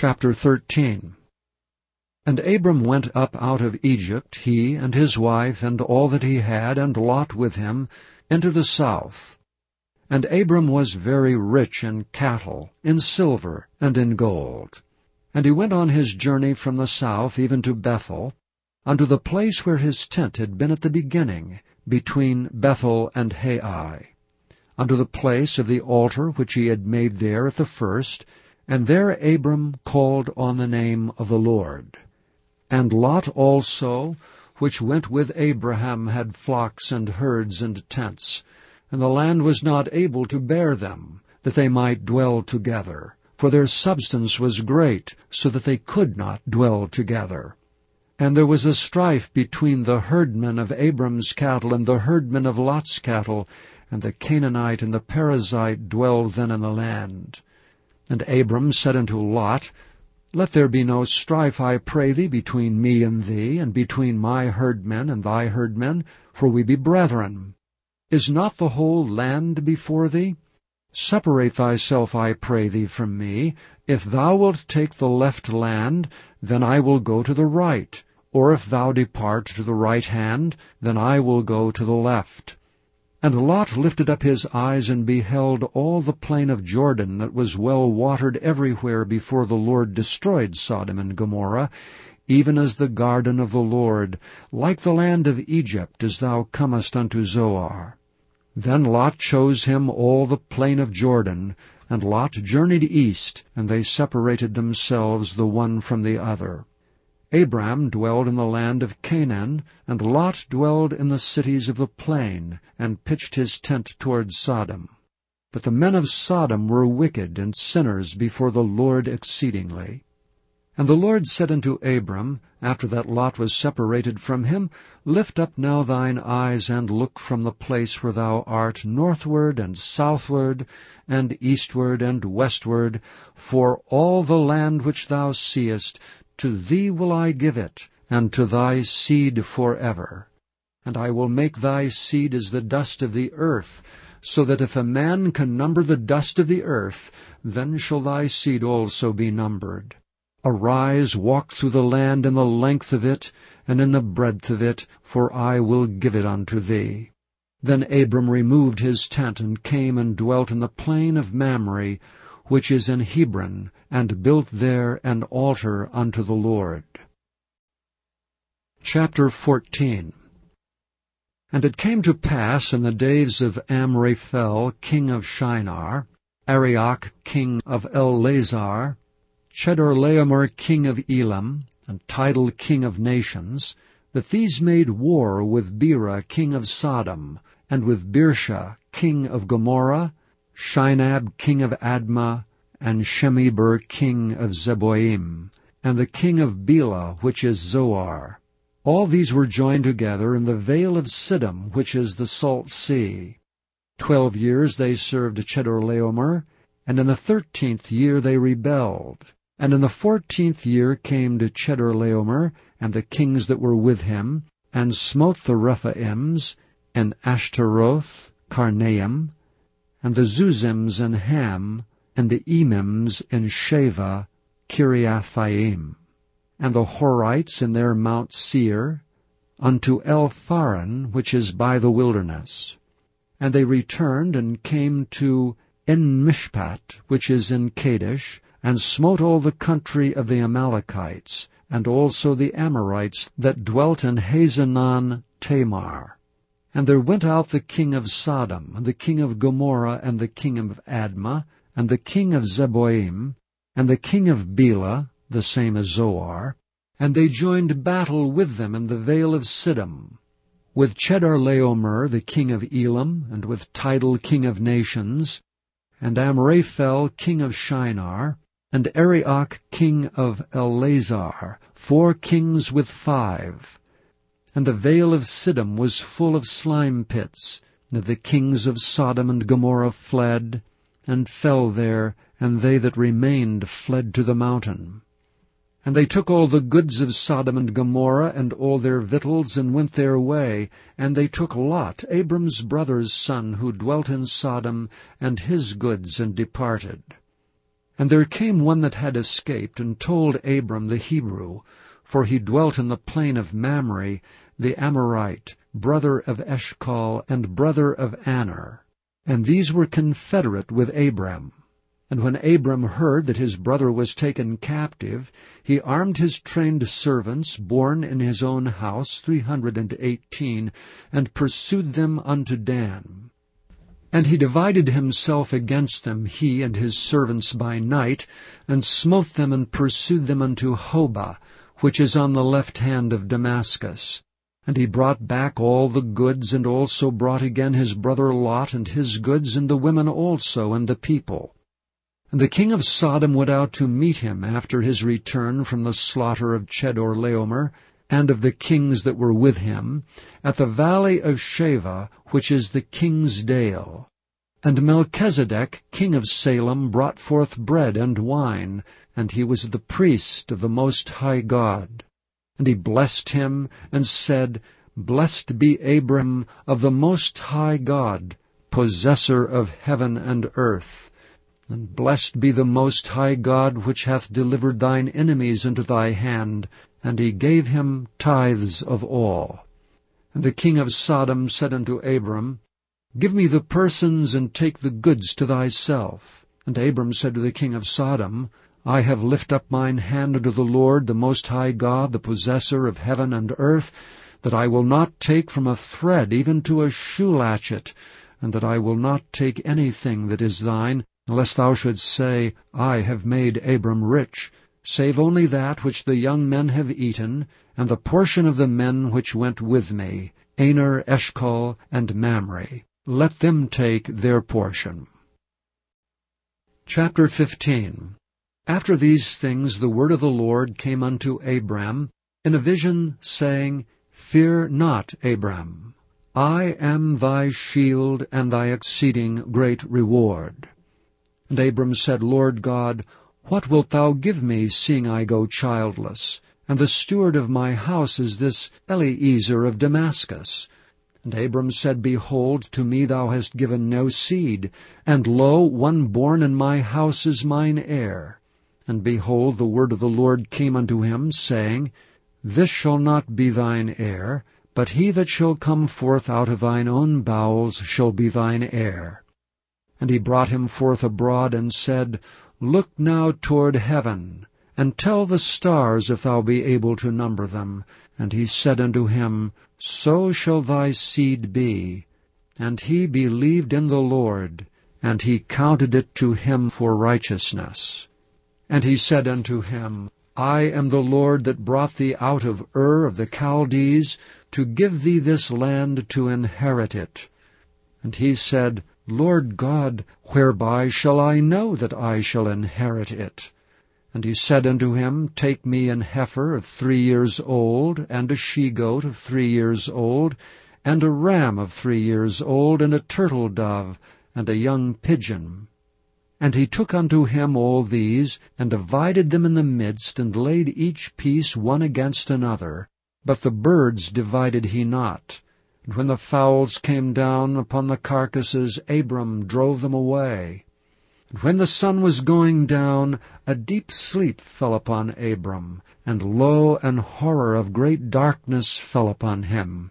Chapter 13 And Abram went up out of Egypt, he and his wife, and all that he had, and Lot with him, into the south. And Abram was very rich in cattle, in silver, and in gold. And he went on his journey from the south even to Bethel, unto the place where his tent had been at the beginning, between Bethel and Hai, unto the place of the altar which he had made there at the first, and there Abram called on the name of the Lord. And Lot also, which went with Abraham, had flocks and herds and tents, and the land was not able to bear them, that they might dwell together, for their substance was great, so that they could not dwell together. And there was a strife between the herdmen of Abram's cattle and the herdmen of Lot's cattle, and the Canaanite and the Perizzite dwelled then in the land. And Abram said unto Lot, Let there be no strife, I pray thee, between me and thee, and between my herdmen and thy herdmen, for we be brethren. Is not the whole land before thee? Separate thyself, I pray thee, from me. If thou wilt take the left land, then I will go to the right. Or if thou depart to the right hand, then I will go to the left. And Lot lifted up his eyes and beheld all the plain of Jordan that was well watered everywhere before the Lord destroyed Sodom and Gomorrah, even as the garden of the Lord, like the land of Egypt, as thou comest unto Zoar. Then Lot chose him all the plain of Jordan, and Lot journeyed east, and they separated themselves the one from the other. Abram dwelled in the land of Canaan, and Lot dwelled in the cities of the plain, and pitched his tent toward Sodom. But the men of Sodom were wicked and sinners before the Lord exceedingly. And the Lord said unto Abram, after that Lot was separated from him, Lift up now thine eyes, and look from the place where thou art northward and southward, and eastward and westward, for all the land which thou seest, to thee will I give it, and to thy seed for ever. And I will make thy seed as the dust of the earth, so that if a man can number the dust of the earth, then shall thy seed also be numbered. Arise, walk through the land in the length of it, and in the breadth of it, for I will give it unto thee. Then Abram removed his tent, and came and dwelt in the plain of Mamre, which is in Hebron, and built there an altar unto the Lord. Chapter 14 And it came to pass in the days of Amraphel, king of Shinar, Arioch, king of Ellasar, Chedorlaomer, king of Elam, and Tidal, king of nations, that these made war with Bera, king of Sodom, and with Birsha, king of Gomorrah, Shinab king of Admah, and Shemeber king of Zeboim, and the king of Bela, which is Zoar. All these were joined together in the vale of Siddim, which is the salt sea. Twelve years they served Chedorlaomer, and in the thirteenth year they rebelled. And in the fourteenth year came to Chedorlaomer, and the kings that were with him, and smote the Rephaims, and Ashteroth, Karnaim, and the Zuzims in Ham, and the Emims in Shaveh, Kiriathaim, and the Horites in their Mount Seir, unto Elparan, which is by the wilderness. And they returned and came to Enmishpat, which is in Kadesh, and smote all the country of the Amalekites, and also the Amorites that dwelt in Hazanon Tamar. And there went out the king of Sodom, and the king of Gomorrah, and the king of Admah, and the king of Zeboim, and the king of Bela, the same as Zoar, and they joined battle with them in the vale of Siddim, with Chedorlaomer the king of Elam, and with Tidal king of nations, and Amraphel king of Shinar, and Arioch king of Ellasar, four kings with five, and the vale of Siddim was full of slime pits. The kings of Sodom and Gomorrah fled, and fell there, and they that remained fled to the mountain. And they took all the goods of Sodom and Gomorrah, and all their victuals, and went their way. And they took Lot, Abram's brother's son, who dwelt in Sodom, and his goods, and departed. And there came one that had escaped, and told Abram the Hebrew, for he dwelt in the plain of Mamre, the Amorite, brother of Eshcol, and brother of Aner. And these were confederate with Abram. And when Abram heard that his brother was taken captive, he armed his trained servants, born in his own house, three hundred and eighteen, and pursued them unto Dan. And he divided himself against them, he and his servants by night, and smote them and pursued them unto Hobah, which is on the left hand of Damascus. And he brought back all the goods, and also brought again his brother Lot, and his goods, and the women also, and the people. And the king of Sodom went out to meet him after his return from the slaughter of Chedorlaomer, and of the kings that were with him, at the valley of Shaveh, which is the king's dale. And Melchizedek, king of Salem, brought forth bread and wine, and he was the priest of the Most High God. And he blessed him, and said, Blessed be Abram of the Most High God, possessor of heaven and earth. And blessed be the Most High God, which hath delivered thine enemies into thy hand, and he gave him tithes of all. And the king of Sodom said unto Abram, Give me the persons, and take the goods to thyself. And Abram said to the king of Sodom, I have lifted up mine hand unto the Lord, the Most High God, the possessor of heaven and earth, that I will not take from a thread even to a shoe latchet, and that I will not take anything that is thine, unless thou shouldst say, I have made Abram rich, save only that which the young men have eaten, and the portion of the men which went with me, Aner, Eshcol, and Mamre. Let them take their portion. Chapter 15 After these things the word of the Lord came unto Abram in a vision, saying, Fear not, Abram. I am thy shield and thy exceeding great reward. And Abram said, Lord God, what wilt thou give me, seeing I go childless? And the steward of my house is this Eliezer of Damascus. And Abram said, Behold, to me thou hast given no seed, and lo, one born in my house is mine heir. And behold, the word of the Lord came unto him, saying, This shall not be thine heir, but he that shall come forth out of thine own bowels shall be thine heir. And he brought him forth abroad, and said, Look now toward heaven, and tell the stars if thou be able to number them. And he said unto him, So shall thy seed be. And he believed in the Lord, and he counted it to him for righteousness. And he said unto him, I am the Lord that brought thee out of Ur of the Chaldees, to give thee this land to inherit it. And he said, Lord God, whereby shall I know that I shall inherit it? And he said unto him, Take me an heifer of three years old, and a she-goat of three years old, and a ram of three years old, and a turtle dove, and a young pigeon. And he took unto him all these, and divided them in the midst, and laid each piece one against another. But the birds divided he not. And when the fowls came down upon the carcasses, Abram drove them away. And when the sun was going down, a deep sleep fell upon Abram, and lo, an horror of great darkness fell upon him.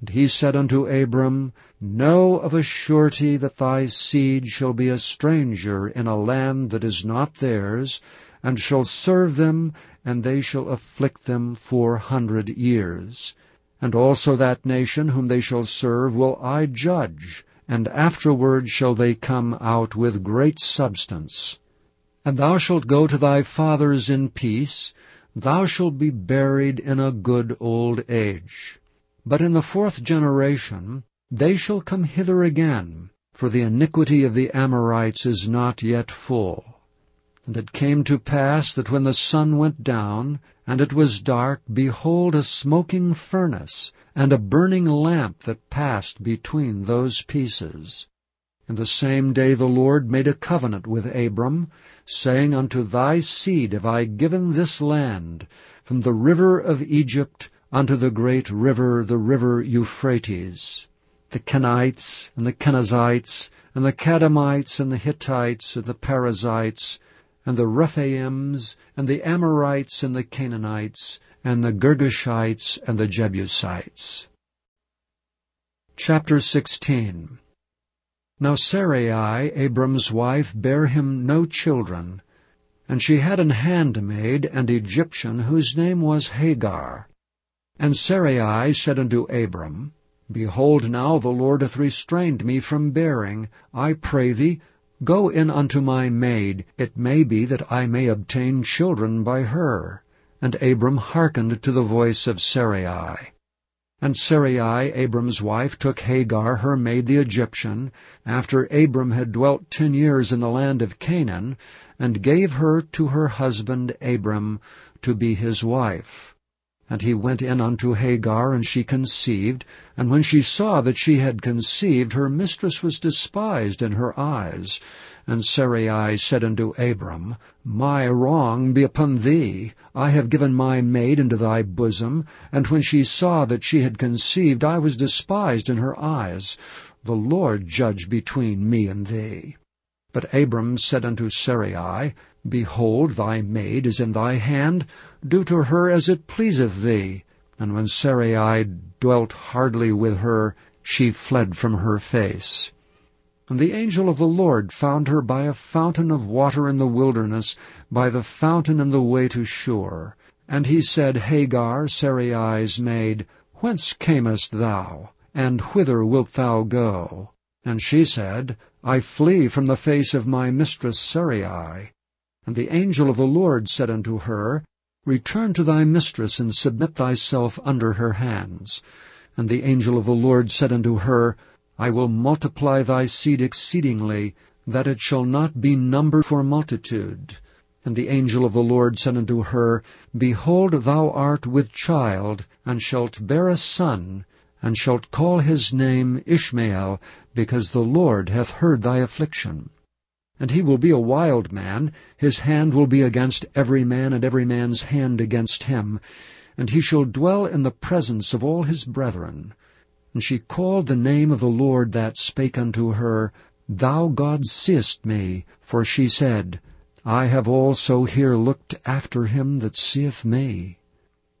And he said unto Abram, Know of a surety that thy seed shall be a stranger in a land that is not theirs, and shall serve them, and they shall afflict them four hundred years. And also that nation whom they shall serve will I judge, and afterward shall they come out with great substance. And thou shalt go to thy fathers in peace, thou shalt be buried in a good old age. But in the fourth generation they shall come hither again, for the iniquity of the Amorites is not yet full. And it came to pass that when the sun went down, and it was dark, behold, a smoking furnace, and a burning lamp that passed between those pieces. And the same day the Lord made a covenant with Abram, saying, Unto thy seed have I given this land, from the river of Egypt unto the great river, the river Euphrates. The Kenites, and the Kenizzites, and the Kadmonites, and the Hittites, and the Perizzites, and the Rephaims, and the Amorites, and the Canaanites, and the Girgashites, and the Jebusites. Chapter 16 Now Sarai, Abram's wife, bare him no children, and she had an handmaid, an Egyptian, whose name was Hagar. And Sarai said unto Abram, Behold, now the Lord hath restrained me from bearing. I pray thee, go in unto my maid. It may be that I may obtain children by her. And Abram hearkened to the voice of Sarai. And Sarai, Abram's wife, took Hagar, her maid the Egyptian, after Abram had dwelt ten years in the land of Canaan, and gave her to her husband Abram to be his wife. And he went in unto Hagar, and she conceived. And when she saw that she had conceived, her mistress was despised in her eyes. And Sarai said unto Abram, My wrong be upon thee. I have given my maid into thy bosom. And when she saw that she had conceived, I was despised in her eyes. The Lord judge between me and thee. But Abram said unto Sarai, Behold, thy maid is in thy hand. Do to her as it pleaseth thee. And when Sarai dwelt hardly with her, she fled from her face. And the angel of the Lord found her by a fountain of water in the wilderness, by the fountain in the way to Shur. And he said, Hagar, Sarai's maid, Whence camest thou? And whither wilt thou go? And she said, I flee from the face of my mistress Sarai. And the angel of the Lord said unto her, Return to thy mistress, and submit thyself under her hands. And the angel of the Lord said unto her, I will multiply thy seed exceedingly, that it shall not be numbered for multitude. And the angel of the Lord said unto her, Behold, thou art with child, and shalt bear a son, and shalt call his name Ishmael, because the Lord hath heard thy affliction. And he will be a wild man, his hand will be against every man, and every man's hand against him, and he shall dwell in the presence of all his brethren. And she called the name of the Lord that spake unto her, Thou God seest me. For she said, I have also here looked after him that seeth me.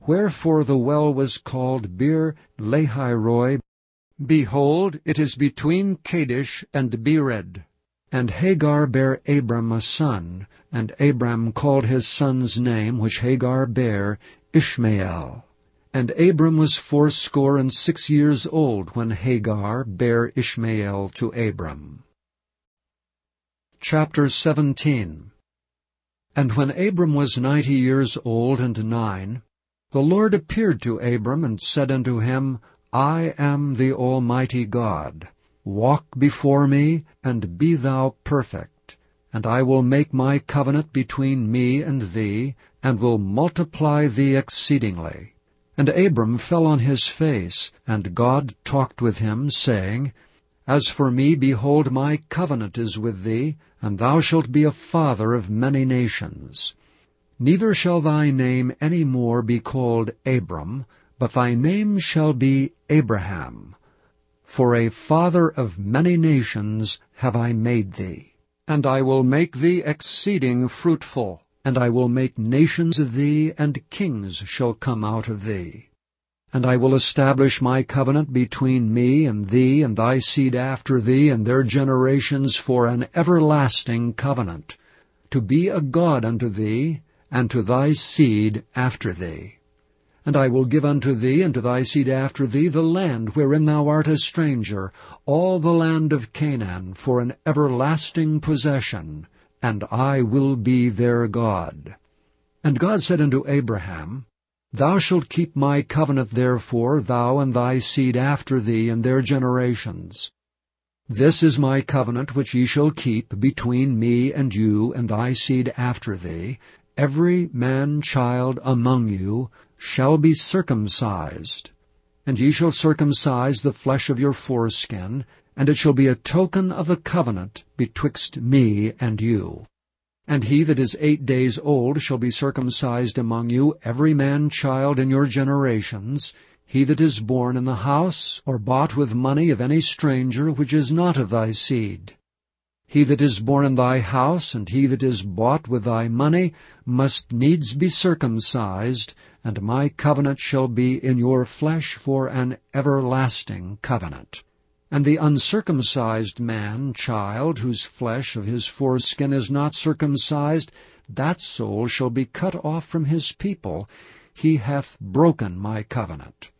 Wherefore the well was called Bir Lahairoi. Behold, it is between Kadesh and Bered. And Hagar bare Abram a son, and Abram called his son's name, which Hagar bare, Ishmael. And Abram was fourscore and six years old when Hagar bare Ishmael to Abram. Chapter 17 And when Abram was ninety years old and nine, the Lord appeared to Abram and said unto him, I am the Almighty God. Walk before me, and be thou perfect. And I will make my covenant between me and thee, and will multiply thee exceedingly. And Abram fell on his face, and God talked with him, saying, As for me, behold, my covenant is with thee, and thou shalt be a father of many nations. Neither shall thy name any more be called Abram, but thy name shall be Abraham. For a father of many nations have I made thee. And I will make thee exceeding fruitful and I will make nations of thee, and kings shall come out of thee. And I will establish my covenant between me and thee and thy seed after thee and their generations for an everlasting covenant, to be a God unto thee, and to thy seed after thee. And I will give unto thee and to thy seed after thee the land wherein thou art a stranger, all the land of Canaan, for an everlasting possession, and I will be their God. And God said unto Abraham, Thou shalt keep my covenant therefore, thou and thy seed after thee and their generations. This is my covenant which ye shall keep between me and you and thy seed after thee. Every man-child among you shall be circumcised. And ye shall circumcise the flesh of your foreskin, and it shall be a token of the covenant betwixt me and you. And he that is eight days old shall be circumcised among you, every man child in your generations, he that is born in the house, or bought with money of any stranger which is not of thy seed. He that is born in thy house, and he that is bought with thy money, must needs be circumcised, and my covenant shall be in your flesh for an everlasting covenant. And the uncircumcised man, child, whose flesh of his foreskin is not circumcised, that soul shall be cut off from his people. He hath broken my covenant.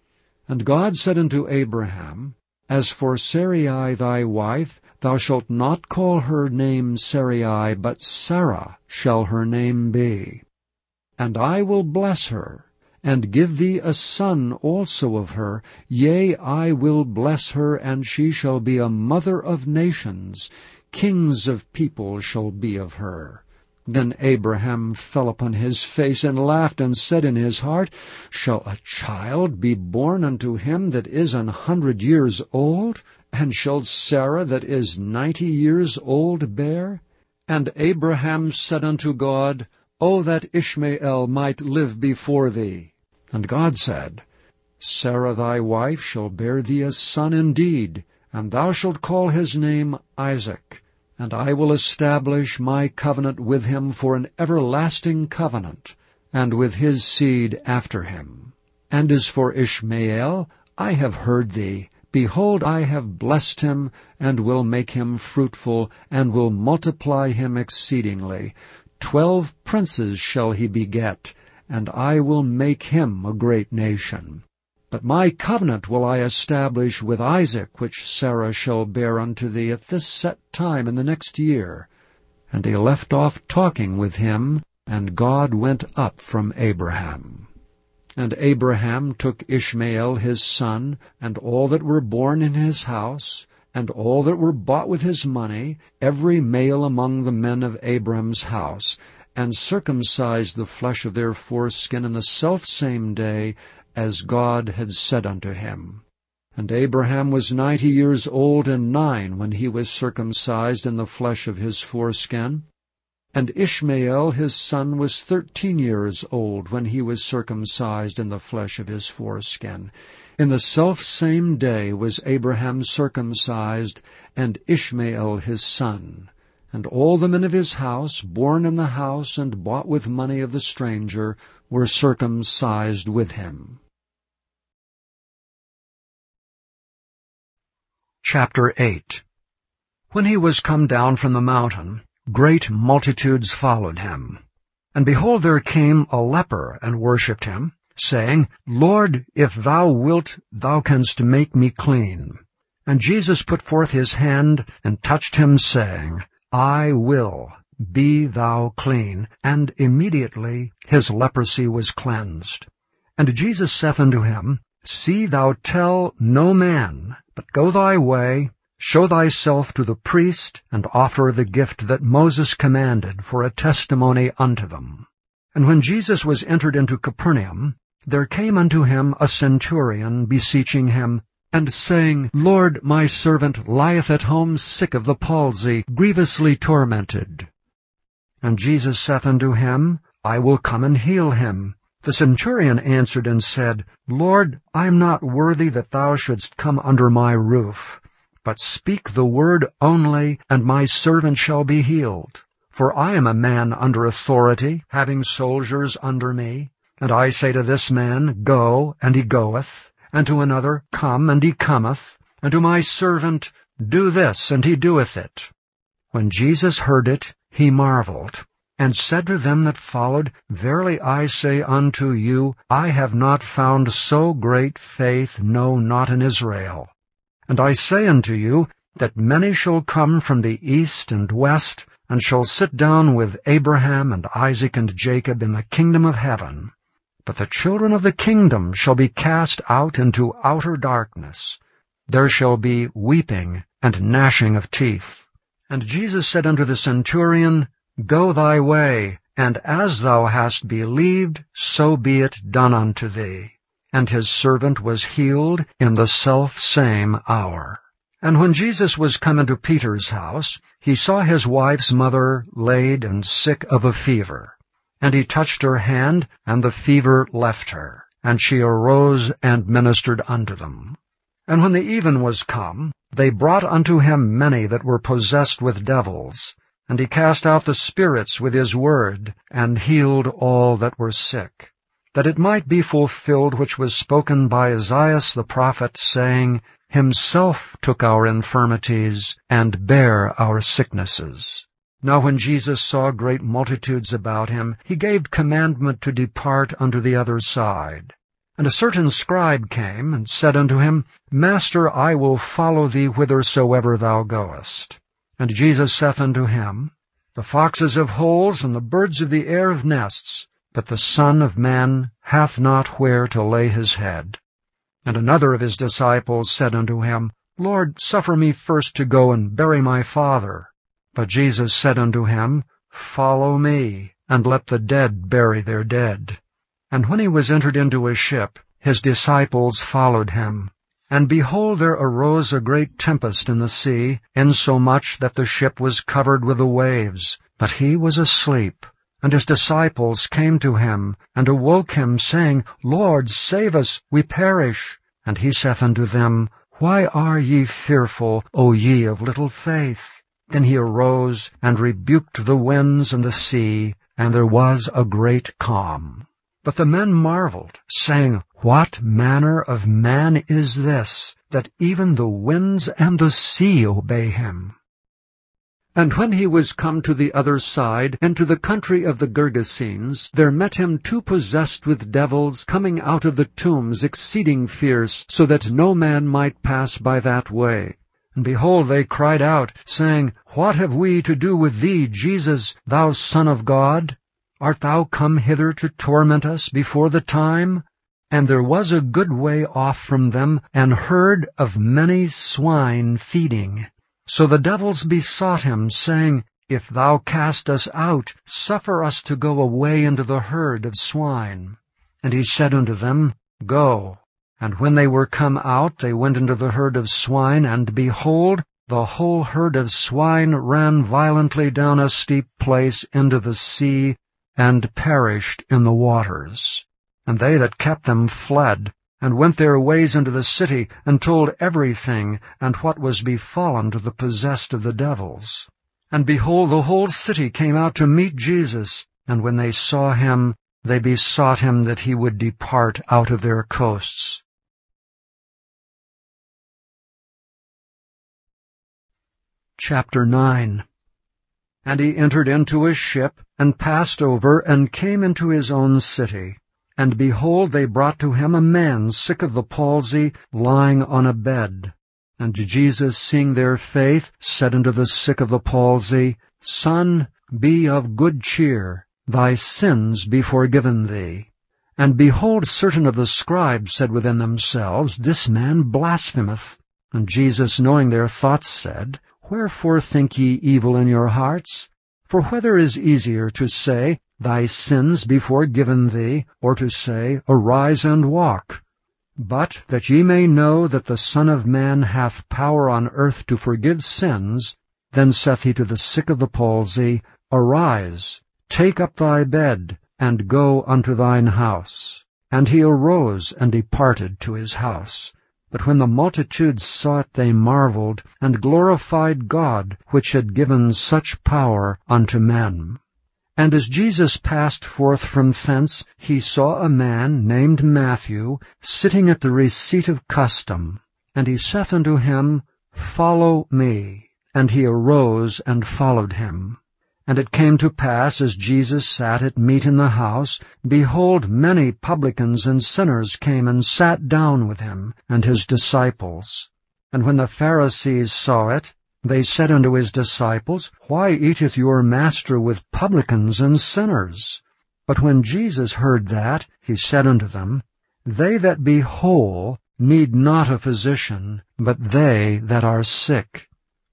And God said unto Abraham, As for Sarai thy wife, Thou shalt not call her name Sarai, but Sarah shall her name be. And I will bless her, and give thee a son also of her. Yea, I will bless her, and she shall be a mother of nations. Kings of people shall be of her. Then Abraham fell upon his face and laughed, and said in his heart, Shall a child be born unto him that is an hundred years old? And shall Sarah that is ninety years old bear? And Abraham said unto God, O that Ishmael might live before thee. And God said, Sarah thy wife shall bear thee a son indeed, and thou shalt call his name Isaac. And I will establish my covenant with him for an everlasting covenant, and with his seed after him. And as for Ishmael, I have heard thee, Behold, I have blessed him, and will make him fruitful, and will multiply him exceedingly. Twelve princes shall he beget, and I will make him a great nation. But my covenant will I establish with Isaac, which Sarah shall bear unto thee at this set time in the next year. And he left off talking with him, and God went up from Abraham. And Abraham took Ishmael his son, and all that were born in his house, and all that were bought with his money, every male among the men of Abram's house, and circumcised the flesh of their foreskin in the selfsame day, as God had said unto him. And Abraham was ninety years old and nine when he was circumcised in the flesh of his foreskin. And Ishmael his son was thirteen years old when he was circumcised in the flesh of his foreskin. In the selfsame day was Abraham circumcised, and Ishmael his son. And all the men of his house, born in the house and bought with money of the stranger, were circumcised with him. Chapter 8 When he was come down from the mountain, great multitudes followed him. And behold, there came a leper and worshipped him, saying, Lord, if thou wilt, thou canst make me clean. And Jesus put forth his hand and touched him, saying, I will, be thou clean. And immediately his leprosy was cleansed. And Jesus saith unto him, See thou tell no man, but go thy way, Show thyself to the priest, and offer the gift that Moses commanded for a testimony unto them. And when Jesus was entered into Capernaum, there came unto him a centurion beseeching him, and saying, Lord, my servant lieth at home sick of the palsy, grievously tormented. And Jesus saith unto him, I will come and heal him. The centurion answered and said, Lord, I am not worthy that thou shouldst come under my roof. But speak the word only, and my servant shall be healed. For I am a man under authority, having soldiers under me. And I say to this man, Go, and he goeth, and to another, Come, and he cometh, and to my servant, Do this, and he doeth it. When Jesus heard it, he marveled, and said to them that followed, Verily I say unto you, I have not found so great faith, no, not in Israel. And I say unto you, that many shall come from the east and west, and shall sit down with Abraham and Isaac and Jacob in the kingdom of heaven. But the children of the kingdom shall be cast out into outer darkness. There shall be weeping and gnashing of teeth. And Jesus said unto the centurion, Go thy way, and as thou hast believed, so be it done unto thee and his servant was healed in the self same hour. And when Jesus was come into Peter's house, he saw his wife's mother laid and sick of a fever. And he touched her hand, and the fever left her, and she arose and ministered unto them. And when the even was come, they brought unto him many that were possessed with devils, and he cast out the spirits with his word, and healed all that were sick, that it might be fulfilled which was spoken by Esaias the prophet, saying, Himself took our infirmities, and bare our sicknesses. Now when Jesus saw great multitudes about him, he gave commandment to depart unto the other side. And a certain scribe came, and said unto him, Master, I will follow thee whithersoever thou goest. And Jesus saith unto him, The foxes have holes, and the birds of the air have nests, but the Son of Man hath not where to lay his head. And another of his disciples said unto him, Lord, suffer me first to go and bury my father. But Jesus said unto him, Follow me, and let the dead bury their dead. And when he was entered into a ship, his disciples followed him. And behold, there arose a great tempest in the sea, insomuch that the ship was covered with the waves. But he was asleep. And his disciples came to him, and awoke him, saying, Lord, save us, we perish. And he saith unto them, Why are ye fearful, O ye of little faith? Then he arose, and rebuked the winds and the sea, and there was a great calm. But the men marveled, saying, What manner of man is this, that even the winds and the sea obey him? And when he was come to the other side, and to the country of the Gergesenes, there met him two possessed with devils, coming out of the tombs exceeding fierce, so that no man might pass by that way. And behold, they cried out, saying, What have we to do with thee, Jesus, thou Son of God? Art thou come hither to torment us before the time? And there was a good way off from them an herd of many swine feeding. So the devils besought him, saying, If thou cast us out, suffer us to go away into the herd of swine. And he said unto them, Go. And when they were come out, they went into the herd of swine, and behold, the whole herd of swine ran violently down a steep place into the sea, and perished in the waters. And they that kept them fled, and went their ways into the city, and told everything, and what was befallen to the possessed of the devils. And behold, the whole city came out to meet Jesus, and when they saw him, they besought him that he would depart out of their coasts. Chapter 9 and he entered into a ship, and passed over, and came into his own city. And behold, they brought to him a man sick of the palsy, lying on a bed. And Jesus, seeing their faith, said unto the sick of the palsy, Son, be of good cheer, thy sins be forgiven thee. And behold, certain of the scribes said within themselves, This man blasphemeth. And Jesus, knowing their thoughts, said, Wherefore think ye evil in your hearts? For whether is easier to say, Thy sins be forgiven thee, or to say, Arise and walk? But that ye may know that the Son of Man hath power on earth to forgive sins, then saith he to the sick of the palsy, Arise, take up thy bed, and go unto thine house. And he arose and departed to his house. But when the multitude saw it, they marveled, and glorified God, which had given such power unto men. And as Jesus passed forth from thence, he saw a man named Matthew sitting at the receipt of custom. And he saith unto him, Follow me. And he arose and followed him. And it came to pass, as Jesus sat at meat in the house, behold, many publicans and sinners came and sat down with him and his disciples. And when the Pharisees saw it, they said unto his disciples, Why eateth your master with publicans and sinners? But when Jesus heard that, he said unto them, They that be whole need not a physician, but they that are sick.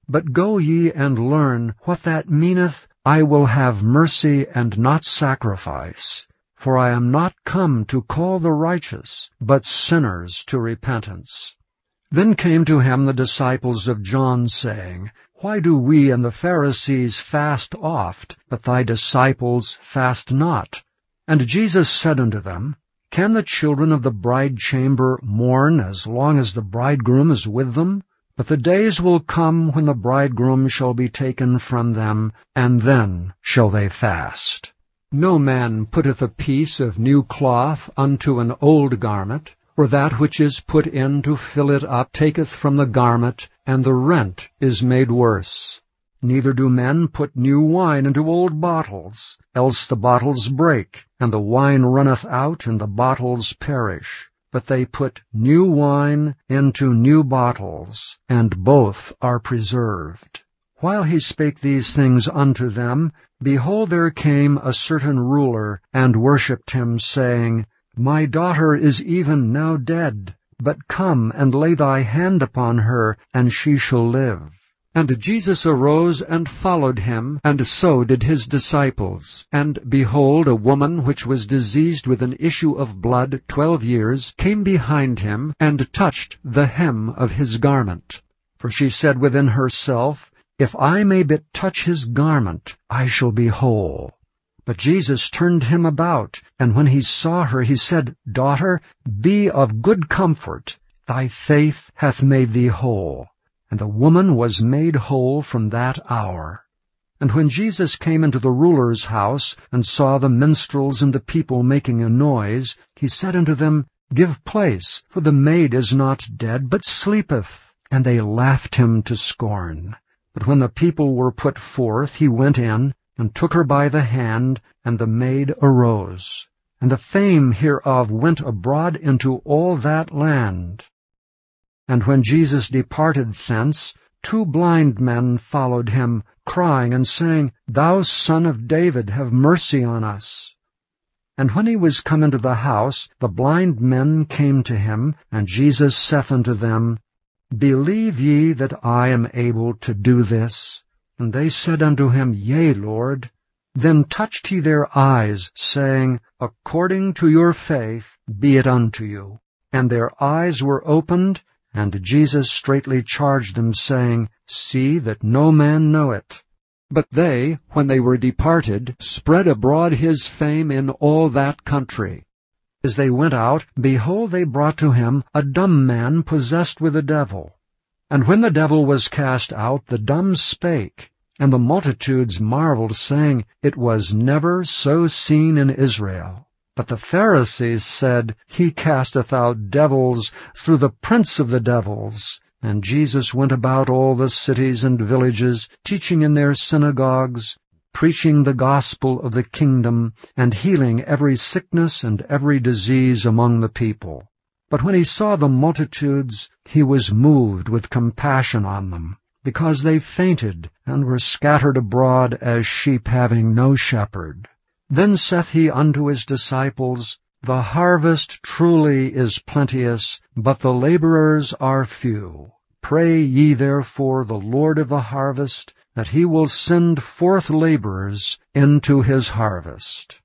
But go ye and learn what that meaneth I will have mercy and not sacrifice, for I am not come to call the righteous, but sinners to repentance. Then came to him the disciples of John, saying, Why do we and the Pharisees fast oft, but thy disciples fast not? And Jesus said unto them, Can the children of the bride chamber mourn as long as the bridegroom is with them? But the days will come when the bridegroom shall be taken from them, and then shall they fast. No man putteth a piece of new cloth unto an old garment, or that which is put in to fill it up taketh from the garment, and the rent is made worse. Neither do men put new wine into old bottles, else the bottles break, and the wine runneth out, and the bottles perish. But they put new wine into new bottles, and both are preserved. While he spake these things unto them, behold, there came a certain ruler, and worshipped him, saying, My daughter is even now dead, but come and lay thy hand upon her, and she shall live. And Jesus arose and followed him, and so did his disciples. And behold, a woman which was diseased with an issue of blood twelve years came behind him, and touched the hem of his garment. For she said within herself, If I may but touch his garment, I shall be whole. But Jesus turned him about, and when he saw her, he said, Daughter, be of good comfort, thy faith hath made thee whole. And the woman was made whole from that hour. And when Jesus came into the ruler's house, and saw the minstrels and the people making a noise, he said unto them, Give place, for the maid is not dead, but sleepeth. And they laughed him to scorn. But when the people were put forth, he went in, and took her by the hand, and the maid arose. And the fame hereof went abroad into all that land. And when Jesus departed thence, two blind men followed him, crying and saying, Thou son of David, have mercy on us. And when he was come into the house, the blind men came to him, and Jesus saith unto them, Believe ye that I am able to do this? And they said unto him, Yea, Lord. Then touched he their eyes, saying, According to your faith be it unto you. And their eyes were opened, and Jesus straitly charged them, saying, See that no man know it. But they, when they were departed, spread abroad his fame in all that country. As they went out, behold, they brought to him a dumb man possessed with a devil. And when the devil was cast out, the dumb spake, and the multitudes marveled, saying, It was never so seen in Israel. But the Pharisees said, He casteth out devils through the prince of the devils. And Jesus went about all the cities and villages, teaching in their synagogues, preaching the gospel of the kingdom, and healing every sickness and every disease among the people. But when he saw the multitudes, he was moved with compassion on them, because they fainted and were scattered abroad as sheep having no shepherd. Then saith he unto his disciples, The harvest truly is plenteous, but the laborers are few. Pray ye therefore the Lord of the harvest, that he will send forth laborers into his harvest.